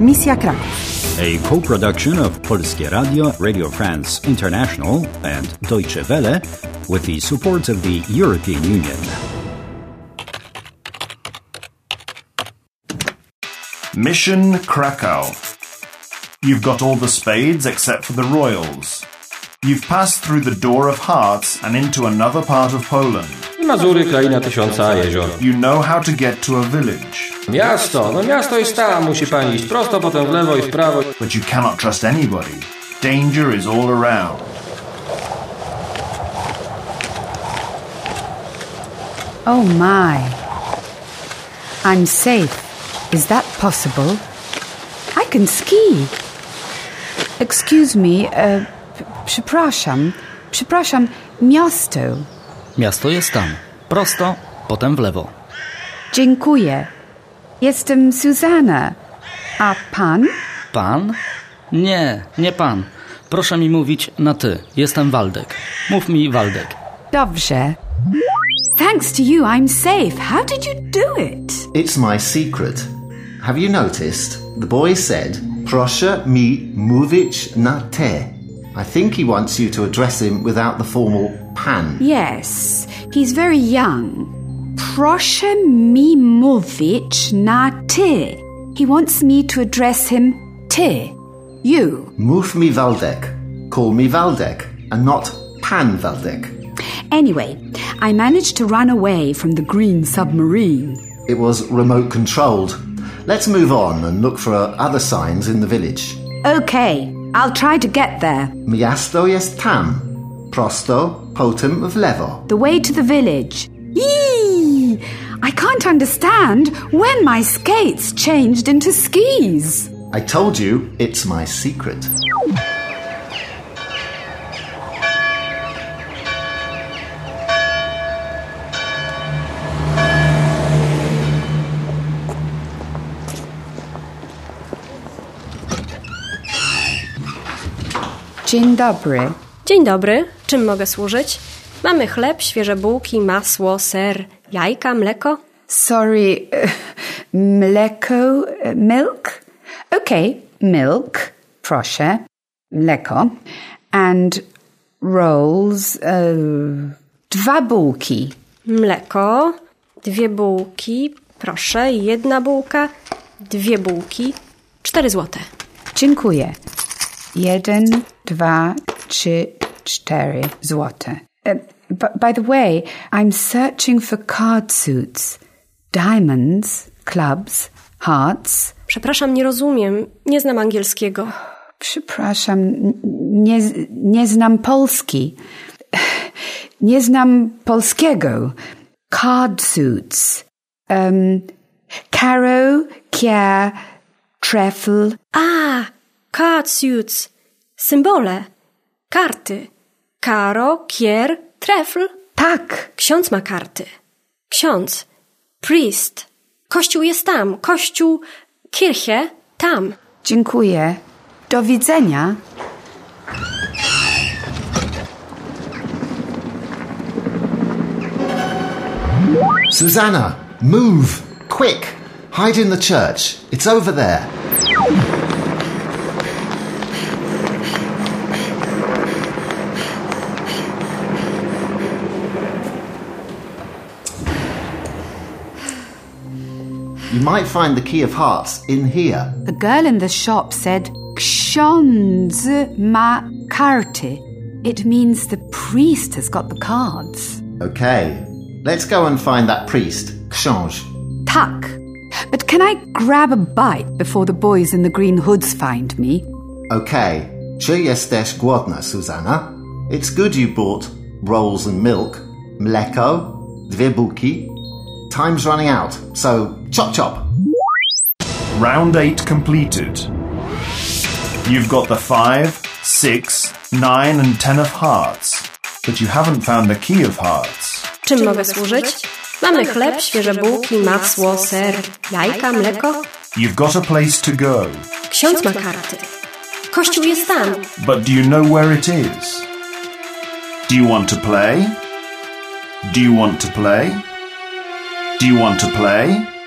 Misja Kraków. A co-production of Polskie Radio, Radio France International and Deutsche Welle with the support of the European Union. Mission Krakow. You've got all the spades except for the royals. You've passed through the door of hearts and into another part of Poland. Mazury, kraina tysiąca jezior. You know how to get to a village, Miasto, no miasto jest tam, musi pani iść prosto, potem w lewo i w prawo. but you cannot trust anybody. Danger is all around. Oh my. I'm safe. Is that possible? I can ski. Excuse me, uh, p- przepraszam, przepraszam, miasto. Miasto jest tam. Prosto, potem w lewo. Dziękuję. Jestem Susanna. A pan? Pan? Nie, nie pan. Proszę mi mówić na ty. Jestem Waldek. Mów mi Waldek. Dobrze. Thanks to you, I'm safe. How did you do it? It's my secret. Have you noticed? The boy said, Proszę mi mówić na te. I think he wants you to address him without the formal pan. Yes, he's very young. Proszę mi mówić na ty. He wants me to address him ty. You. Mów mi Waldek. Call me Waldek, and not Pan Waldek. Anyway, I managed to run away from the green submarine. It was remote controlled. Let's move on and look for uh, other signs in the village. Okay, I'll try to get there. Miasto jest tam. Prosto, potem w lewo. The way to the village. Yee! I can't understand when my skates changed into skis. I told you it's my secret. Dzień dobry. Dzień dobry, czym mogę służyć? Mamy chleb, świeże bułki, masło, ser, jajka, mleko. Sorry, mleko, milk? Okay, milk, proszę, mleko. And rolls, uh, dwa bułki. Mleko, dwie bułki, proszę, jedna bułka, dwie bułki, cztery złote. Dziękuję. Jeden, dwa, trzy, cztery złote. Uh, by the way, I'm searching for card suits. Diamonds, clubs, hearts. Przepraszam, nie rozumiem, nie znam angielskiego. Przepraszam, nie, nie znam Polski. Nie znam polskiego. Card suits. Um, Caro, Kier, Treffle. A, card suits, symbole, karty. Karo, kier, trefl. Tak, Ksiądz ma karty. Ksiądz. Priest. Kościół jest tam. Kościół, kirche, tam. dziękuję. Do widzenia. Susanna, move! Quick! Hide in the church. It's over there. You might find the key of hearts in here. The girl in the shop said, Ksiądz ma karty. It means the priest has got the cards. Okay, let's go and find that priest, Książ. Tak. But can I grab a bite before the boys in the green hoods find me? Okay, czy jesteś głodna, Suzanna? It's good you bought rolls and milk, mleko, dwie bułki. Time's running out, so chop chop. Round 8 completed. You've got the 5, 6, 9, and 10 of hearts, but you haven't found the key of hearts. Czym mogę służyć? Mamy chleb, świeże bułki, masło, ser, jajka, mleko. You've got a place to go, Ksiądz ma karty. Kościół jest tam. but do you know where it is? Do you want to play? Do you want to play? Do you want to play?